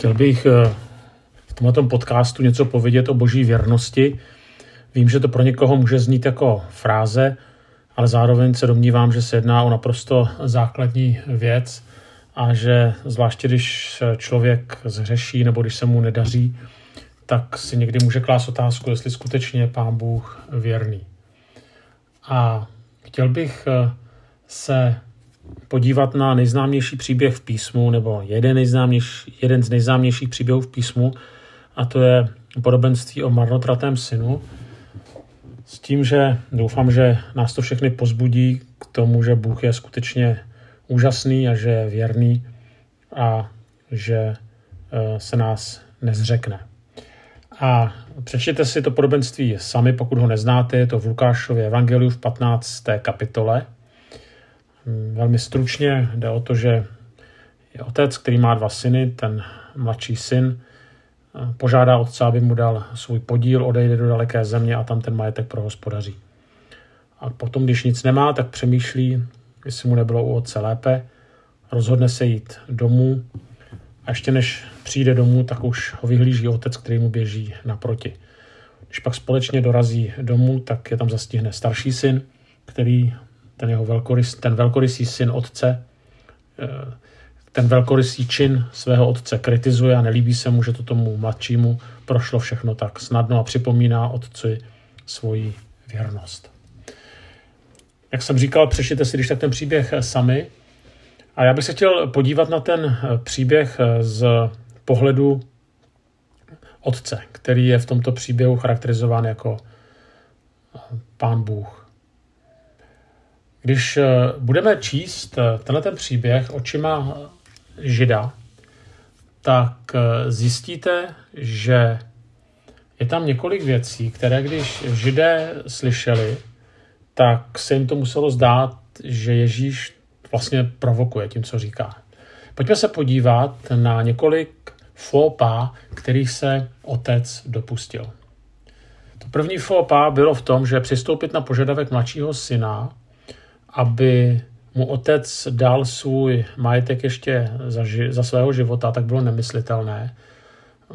Chtěl bych eh, v tomto podcastu něco povědět o boží věrnosti. Vím, že to pro někoho může znít jako fráze, ale zároveň se domnívám, že se jedná o naprosto základní věc a že zvláště když člověk zhřeší nebo když se mu nedaří, tak si někdy může klást otázku, jestli skutečně je Pán Bůh věrný. A chtěl bych eh, se podívat na nejznámější příběh v písmu, nebo jeden, nejznámější, jeden z nejznámějších příběhů v písmu, a to je podobenství o marnotratém synu. S tím, že doufám, že nás to všechny pozbudí k tomu, že Bůh je skutečně úžasný a že je věrný a že eh, se nás nezřekne. A přečtěte si to podobenství sami, pokud ho neznáte, je to v Lukášově evangeliu v 15. kapitole. Velmi stručně jde o to, že je otec, který má dva syny, ten mladší syn požádá otce, aby mu dal svůj podíl, odejde do daleké země a tam ten majetek prohospodaří. A potom, když nic nemá, tak přemýšlí, jestli mu nebylo u otce lépe, rozhodne se jít domů a ještě než přijde domů, tak už ho vyhlíží otec, který mu běží naproti. Když pak společně dorazí domů, tak je tam zastihne starší syn, který ten jeho velkorys, ten velkorysý syn otce, eh, ten velkorysý čin svého otce kritizuje a nelíbí se mu, že to tomu mladšímu prošlo všechno tak snadno a připomíná otci svoji věrnost. Jak jsem říkal, přečtěte si když tak ten příběh sami. A já bych se chtěl podívat na ten příběh z pohledu otce, který je v tomto příběhu charakterizován jako pán Bůh. Když eh, budeme číst eh, tenhle ten příběh očima žida, tak eh, zjistíte, že je tam několik věcí, které když židé slyšeli, tak se jim to muselo zdát, že Ježíš vlastně provokuje tím, co říká. Pojďme se podívat na několik fópa, kterých se otec dopustil. To první fópa bylo v tom, že přistoupit na požadavek mladšího syna aby mu otec dal svůj majetek ještě za, ži- za svého života, tak bylo nemyslitelné,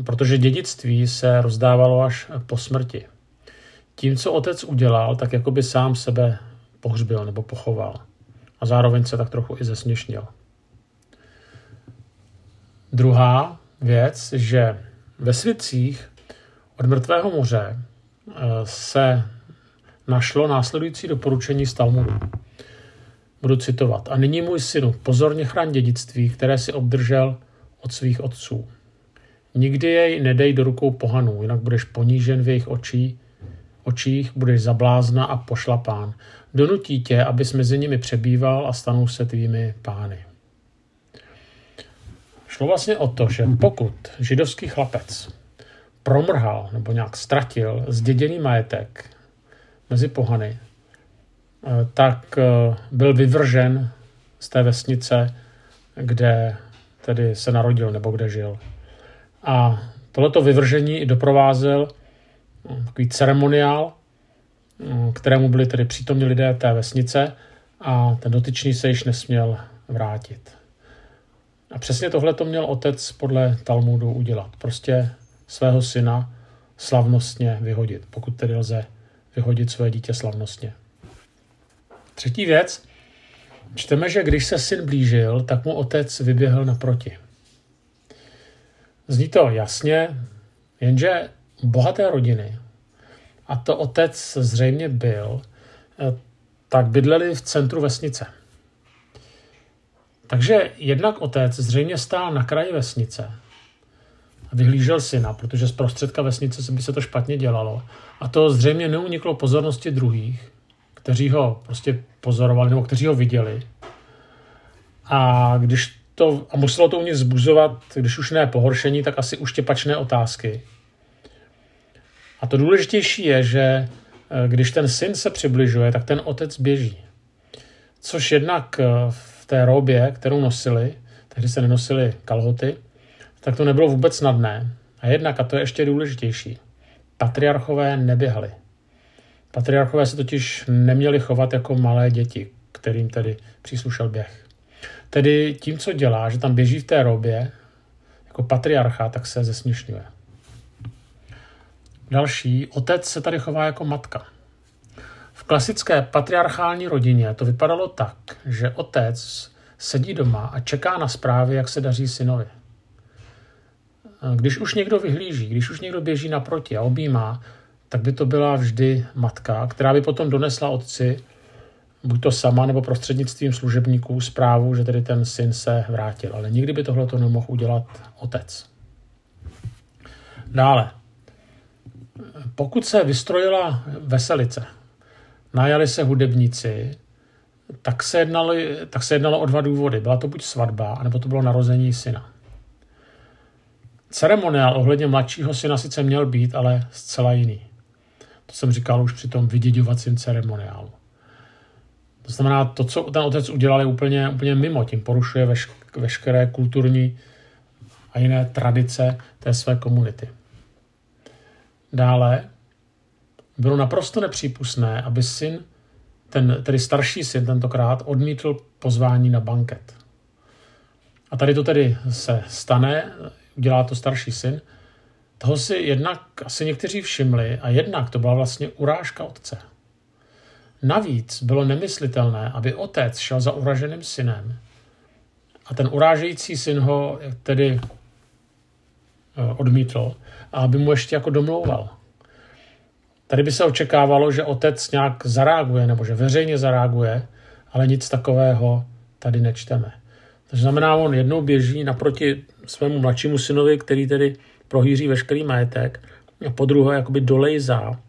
protože dědictví se rozdávalo až po smrti. Tím, co otec udělal, tak jako by sám sebe pohřbil nebo pochoval. A zároveň se tak trochu i zesměšnil. Druhá věc, že ve svicích od mrtvého moře eh, se našlo následující doporučení z Talmudu. Budu citovat. A nyní můj synu, pozorně chraň dědictví, které si obdržel od svých otců. Nikdy jej nedej do rukou pohanů, jinak budeš ponížen v jejich očí, očích, budeš zablázna a pošlapán. Donutí tě, abys mezi nimi přebýval a stanou se tvými pány. Šlo vlastně o to, že pokud židovský chlapec promrhal nebo nějak ztratil zděděný majetek mezi pohany, tak eh, byl vyvržen z té vesnice, kde tedy se narodil nebo kde žil. A tohleto vyvržení doprovázel eh, takový ceremoniál, kterému byli tedy přítomní lidé té vesnice a ten dotyčný se již nesměl vrátit. A přesně tohle to měl otec podle Talmudu udělat. Prostě svého syna slavnostně vyhodit, pokud tedy lze vyhodit své dítě slavnostně. Třetí věc. Čteme, že když se syn blížil, tak mu otec vyběhl naproti. Zní to jasně, jenže bohaté rodiny, a to otec zřejmě byl, eh, tak bydleli v centru vesnice. Takže jednak otec zřejmě stál na kraji vesnice a vyhlížel syna, protože z prostředka vesnice by se to špatně dělalo. A to zřejmě neuniklo pozornosti druhých, kteří ho prostě pozorovali nebo kteří ho viděli. A když to, a muselo to u nich zbuzovat, když už ne pohoršení, tak asi uštěpačné otázky. A to důležitější je, že eh, když ten syn se přibližuje, tak ten otec běží. Což jednak eh, v té robě, kterou nosili, tehdy se nenosili kalhoty, tak to nebylo vůbec snadné. A jednak, a to je ještě důležitější, patriarchové neběhali. Patriarchové se totiž neměli chovat jako malé děti, kterým tedy příslušel běh. Tedy tím, co dělá, že tam běží v té robě, jako patriarcha, tak se zesměšňuje. Další, otec se tady chová jako matka. V klasické patriarchální rodině to vypadalo tak, že otec sedí doma a čeká na zprávy, jak se daří synovi. Když už někdo vyhlíží, když už někdo běží naproti a objímá, tak by to byla vždy matka, která by potom donesla otci, buď to sama nebo prostřednictvím služebníků, zprávu, že tedy ten syn se vrátil. Ale nikdy by tohle to nemohl udělat otec. Dále. Pokud se vystrojila veselice, najali se hudebníci, tak se, jednalo, tak se jednalo o dva důvody. Byla to buď svatba, nebo to bylo narození syna. Ceremoniál ohledně mladšího syna sice měl být, ale zcela jiný. To jsem říkal už při tom vyděďovacím ceremoniálu. To znamená, to, co ten otec udělal, je úplně, úplně mimo. Tím porušuje vešk- veškeré kulturní a jiné tradice té své komunity. Dále bylo naprosto nepřípustné, aby syn, ten, tedy starší syn tentokrát, odmítl pozvání na banket. A tady to tedy se stane, udělá to starší syn. Toho si jednak asi někteří všimli a jednak to byla vlastně urážka otce. Navíc bylo nemyslitelné, aby otec šel za uraženým synem a ten urážející syn ho tedy eh, odmítl a aby mu ještě jako domlouval. Tady by se očekávalo, že otec nějak zareaguje nebo že veřejně zareaguje, ale nic takového tady nečteme. To znamená, on jednou běží naproti svému mladšímu synovi, který tedy prohýří veškerý majetek a po druhé jakoby dolejzá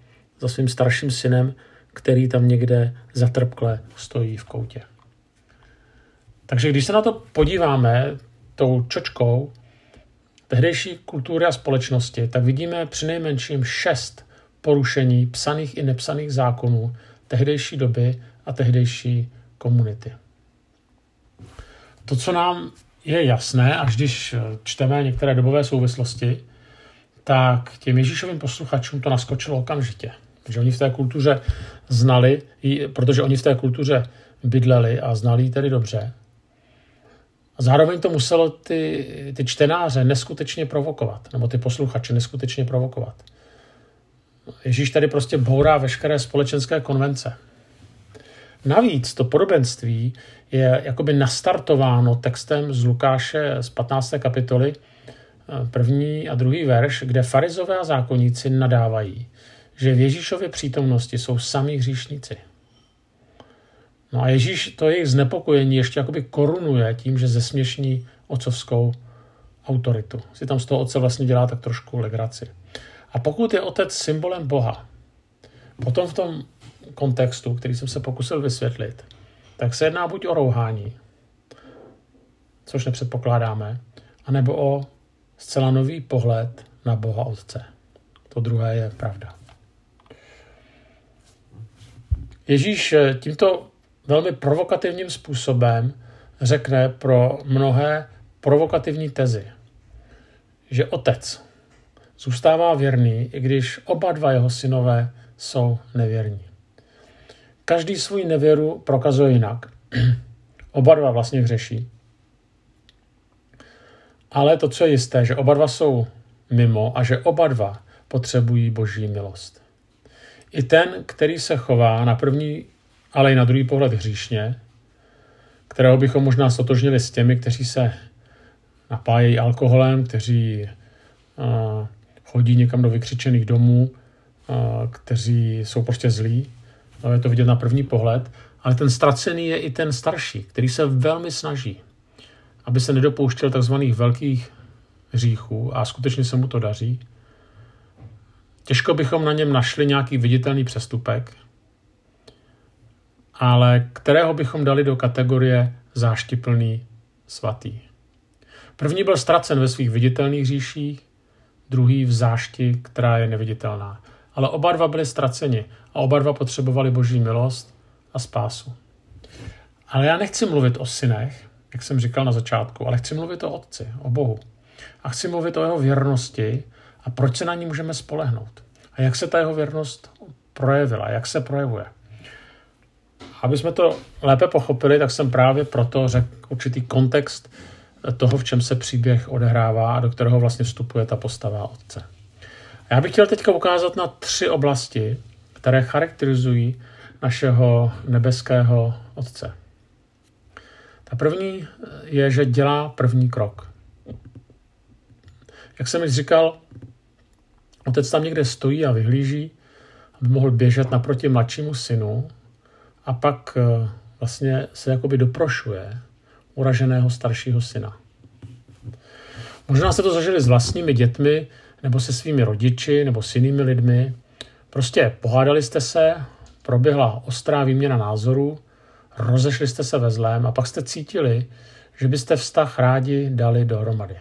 za svým starším synem, který tam někde zatrpkle stojí v koutě. Takže když se na to podíváme tou čočkou tehdejší kultury a společnosti, tak vidíme přinejmenším šest porušení psaných i nepsaných zákonů tehdejší doby a tehdejší komunity. To, co nám je jasné, až když čteme některé dobové souvislosti, tak těm Ježíšovým posluchačům to naskočilo okamžitě. Protože oni v té kultuře znali, protože oni v té kultuře bydleli a znali ji tedy dobře. A zároveň to muselo ty, ty čtenáře neskutečně provokovat, nebo ty posluchače neskutečně provokovat. Ježíš tady prostě bourá veškeré společenské konvence. Navíc to podobenství je jakoby nastartováno textem z Lukáše z 15. kapitoly, první a druhý verš, kde farizové a zákonníci nadávají, že v Ježíšově přítomnosti jsou sami hříšníci. No a Ježíš to jejich znepokojení ještě jakoby korunuje tím, že zesměšní otcovskou autoritu. Si tam z toho otce vlastně dělá tak trošku legraci. A pokud je otec symbolem Boha, potom v tom kontextu, který jsem se pokusil vysvětlit, tak se jedná buď o rouhání, což nepředpokládáme, anebo o zcela nový pohled na Boha Otce. To druhé je pravda. Ježíš eh, tímto velmi provokativním způsobem řekne pro mnohé provokativní tezy, že otec zůstává věrný, i když oba dva jeho synové jsou nevěrní. Každý svůj nevěru prokazuje jinak. oba dva vlastně hřeší. Ale to, co je jisté, že oba dva jsou mimo a že oba dva potřebují boží milost. I ten, který se chová na první, ale i na druhý pohled hříšně, kterého bychom možná stotožnili s těmi, kteří se napájejí alkoholem, kteří uh, chodí někam do vykřičených domů, uh, kteří jsou prostě zlí. Je to vidět na první pohled. Ale ten ztracený je i ten starší, který se velmi snaží, aby se nedopouštěl tzv. velkých hříchů a skutečně se mu to daří. Těžko bychom na něm našli nějaký viditelný přestupek, ale kterého bychom dali do kategorie záštiplný svatý. První byl ztracen ve svých viditelných hříších, druhý v zášti, která je neviditelná. Ale oba dva byli ztraceni a oba dva potřebovali boží milost a spásu. Ale já nechci mluvit o synech, jak jsem říkal na začátku, ale chci mluvit o otci, o Bohu. A chci mluvit o jeho věrnosti a proč se na ní můžeme spolehnout. A jak se ta jeho věrnost projevila, jak se projevuje. Aby jsme to lépe pochopili, tak jsem právě proto řekl určitý kontext toho, v čem se příběh odehrává a do kterého vlastně vstupuje ta postava otce. Já bych chtěl teďka ukázat na tři oblasti, které charakterizují našeho nebeského Otce. Ta první je, že dělá první krok. Jak jsem již říkal, otec tam někde stojí a vyhlíží, aby mohl běžet naproti mladšímu synu a pak eh, vlastně se jakoby doprošuje uraženého staršího syna. Možná jste to zažili s vlastními dětmi, nebo se svými rodiči, nebo s jinými lidmi. Prostě pohádali jste se, proběhla ostrá výměna názorů, rozešli jste se ve zlém a pak jste cítili, že byste vztah rádi dali dohromady.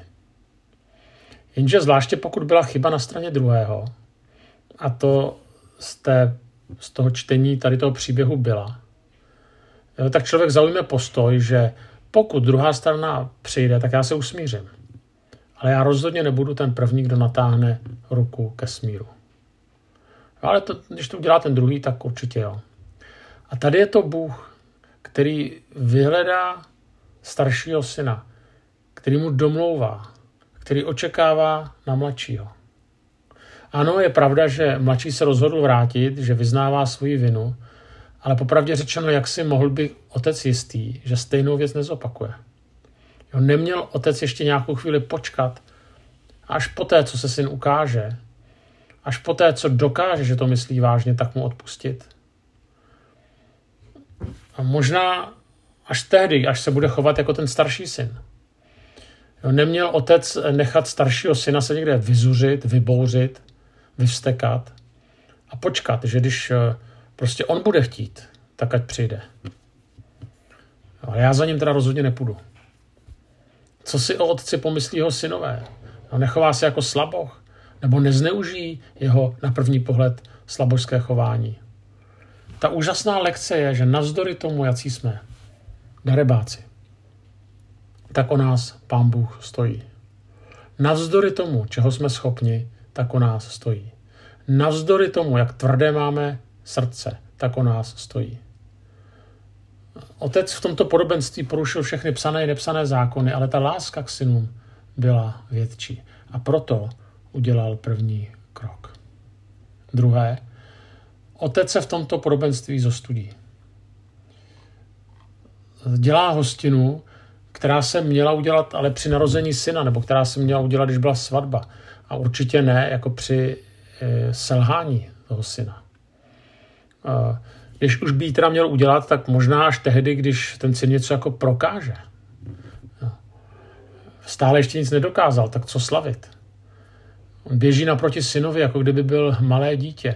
Jenže zvláště pokud byla chyba na straně druhého, a to té, z toho čtení tady toho příběhu byla, tak člověk zaujme postoj, že pokud druhá strana přijde, tak já se usmířím. Ale já rozhodně nebudu ten první, kdo natáhne ruku ke smíru. Ale to, když to udělá ten druhý, tak určitě jo. A tady je to Bůh, který vyhledá staršího syna, který mu domlouvá, který očekává na mladšího. Ano, je pravda, že mladší se rozhodl vrátit, že vyznává svoji vinu, ale popravdě řečeno, jak si mohl by otec jistý, že stejnou věc nezopakuje. Jo, neměl otec ještě nějakou chvíli počkat, až poté, co se syn ukáže, až poté, co dokáže, že to myslí vážně, tak mu odpustit. A možná až tehdy, až se bude chovat jako ten starší syn. Jo, neměl otec nechat staršího syna se někde vyzuřit, vybouřit, vyvstekat a počkat, že když eh, prostě on bude chtít, tak ať přijde. Ale já za ním teda rozhodně nepůjdu. Co si o otci pomyslí jeho synové? No, nechová se jako slaboch? Nebo nezneužijí jeho na první pohled slabožské chování? Ta úžasná lekce je, že navzdory tomu, jaký jsme, darebáci, tak o nás Pán Bůh stojí. Navzdory tomu, čeho jsme schopni, tak o nás stojí. Navzdory tomu, jak tvrdé máme srdce, tak o nás stojí. Otec v tomto podobenství porušil všechny psané i nepsané zákony, ale ta láska k synům byla větší. A proto udělal první krok. Druhé, otec se v tomto podobenství zostudí. Dělá hostinu, která se měla udělat ale při narození syna, nebo která se měla udělat, když byla svatba. A určitě ne jako při e, selhání toho syna. Když už by teda měl udělat, tak možná až tehdy, když ten syn něco jako prokáže. Stále ještě nic nedokázal, tak co slavit? On běží naproti synovi, jako kdyby byl malé dítě.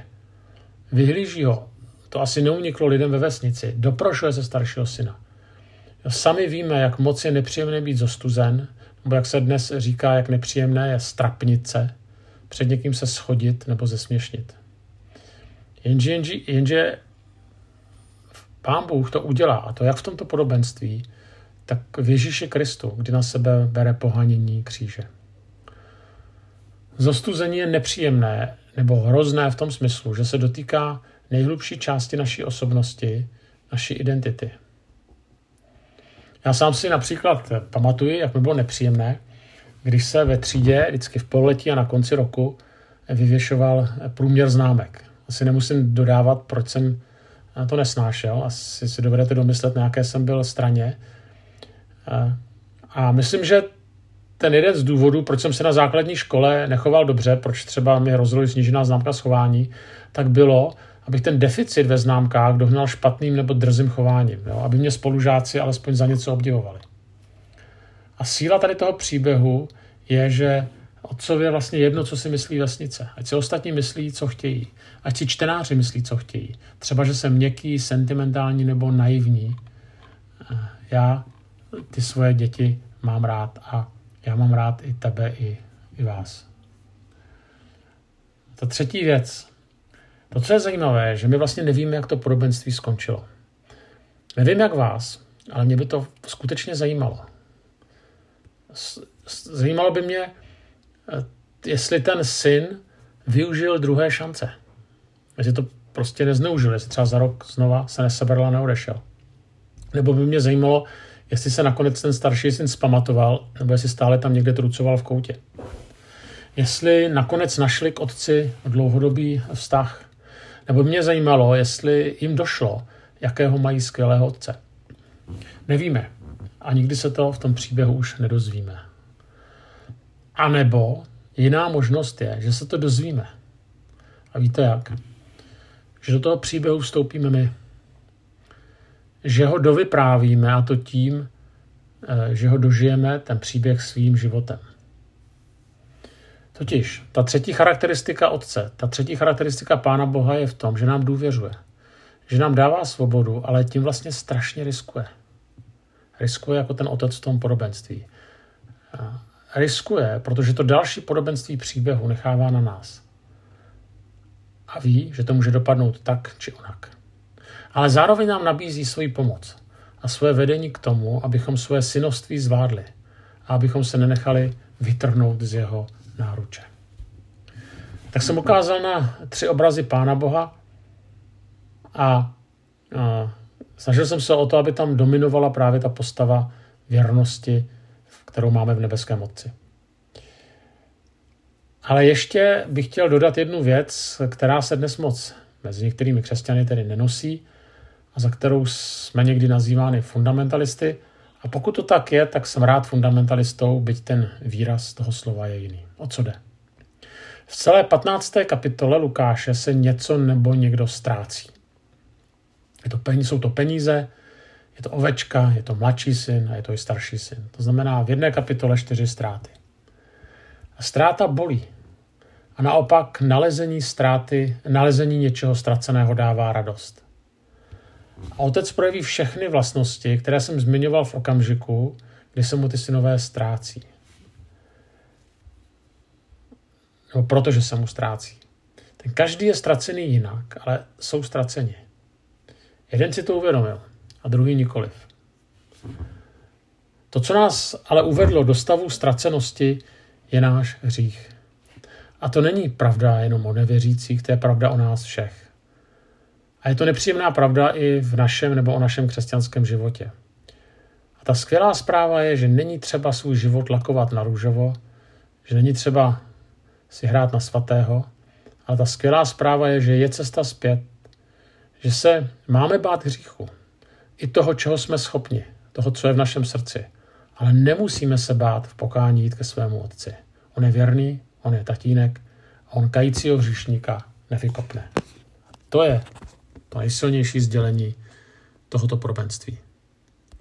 Vyhlíží ho. To asi neuniklo lidem ve vesnici. Doprošuje se staršího syna. Sami víme, jak moc je nepříjemné být zostuzen, nebo jak se dnes říká, jak nepříjemné je strapnit se, před někým se schodit nebo zesměšnit. Jenže, jenže, jenže Pán Bůh to udělá, a to jak v tomto podobenství, tak v Ježíši Kristu, kdy na sebe bere pohanění kříže. Zostuzení je nepříjemné nebo hrozné v tom smyslu, že se dotýká nejhlubší části naší osobnosti, naší identity. Já sám si například pamatuji, jak mi bylo nepříjemné, když se ve třídě vždycky v pololetí a na konci roku vyvěšoval průměr známek. Asi nemusím dodávat, proč jsem to nesnášel. Asi si dovedete domyslet, na jaké jsem byl straně. A myslím, že ten jeden z důvodů, proč jsem se na základní škole nechoval dobře, proč třeba mi rozhodli snížená známka schování, tak bylo, abych ten deficit ve známkách dohnal špatným nebo drzým chováním, jo? aby mě spolužáci alespoň za něco obdivovali. A síla tady toho příběhu je, že otcovi je vlastně jedno, co si myslí vesnice. Ať si ostatní myslí, co chtějí. Ať si čtenáři myslí, co chtějí. Třeba, že jsem měkký, sentimentální nebo naivní. Já ty svoje děti mám rád a já mám rád i tebe, i, i vás. Ta třetí věc. To, co je zajímavé, že my vlastně nevíme, jak to podobenství skončilo. Nevím, jak vás, ale mě by to skutečně zajímalo. Zajímalo by mě, eh, jestli ten syn využil druhé šance. Jestli to prostě nezneužil, jestli třeba za rok znova se nesebral a neodešel. Nebo by mě zajímalo, jestli se nakonec ten starší syn zpamatoval, nebo jestli stále tam někde trucoval v koutě. Jestli nakonec našli k otci dlouhodobý vztah, nebo mě zajímalo, jestli jim došlo, jakého mají skvělého otce. Nevíme. A nikdy se to v tom příběhu už nedozvíme. A nebo jiná možnost je, že se to dozvíme. A víte jak? Že do toho příběhu vstoupíme my. Že ho dovyprávíme a to tím, eh, že ho dožijeme ten příběh svým životem. Totiž ta třetí charakteristika Otce, ta třetí charakteristika Pána Boha je v tom, že nám důvěřuje. Že nám dává svobodu, ale tím vlastně strašně riskuje. Riskuje jako ten otec v tom podobenství. Riskuje, protože to další podobenství příběhu nechává na nás. A ví, že to může dopadnout tak či onak. Ale zároveň nám nabízí svoji pomoc a svoje vedení k tomu, abychom svoje synoství zvládli a abychom se nenechali vytrhnout z jeho náruče. Tak jsem ukázal na tři obrazy Pána Boha a, a snažil jsem se o to, aby tam dominovala právě ta postava věrnosti, kterou máme v nebeském Otci. Ale ještě bych chtěl dodat jednu věc, která se dnes moc mezi některými křesťany tedy nenosí a za kterou jsme někdy nazývány fundamentalisty. A pokud to tak je, tak jsem rád fundamentalistou, byť ten výraz toho slova je jiný. O co jde? V celé 15. kapitole Lukáše se něco nebo někdo ztrácí. Je to peníze, jsou to peníze, je to ovečka, je to mladší syn a je to i starší syn. To znamená v jedné kapitole čtyři ztráty. A ztráta bolí. A naopak nalezení ztráty, nalezení něčeho ztraceného dává radost. A otec projeví všechny vlastnosti, které jsem zmiňoval v okamžiku, kdy se mu ty synové ztrácí. Nebo protože se mu ztrácí. Ten každý je ztracený jinak, ale jsou ztraceni. Jeden si to uvědomil a druhý nikoliv. To, co nás ale uvedlo do stavu ztracenosti, je náš hřích. A to není pravda jenom o nevěřících, to je pravda o nás všech. A je to nepříjemná pravda i v našem nebo o našem křesťanském životě. A ta skvělá zpráva je, že není třeba svůj život lakovat na růžovo, že není třeba si hrát na svatého, ale ta skvělá zpráva je, že je cesta zpět, že se máme bát hříchu, i toho, čeho jsme schopni, toho, co je v našem srdci, ale nemusíme se bát v pokání jít ke svému otci. On je věrný, on je tatínek a on kajícího hříšníka nevykopne. To je to nejsilnější sdělení tohoto probenství.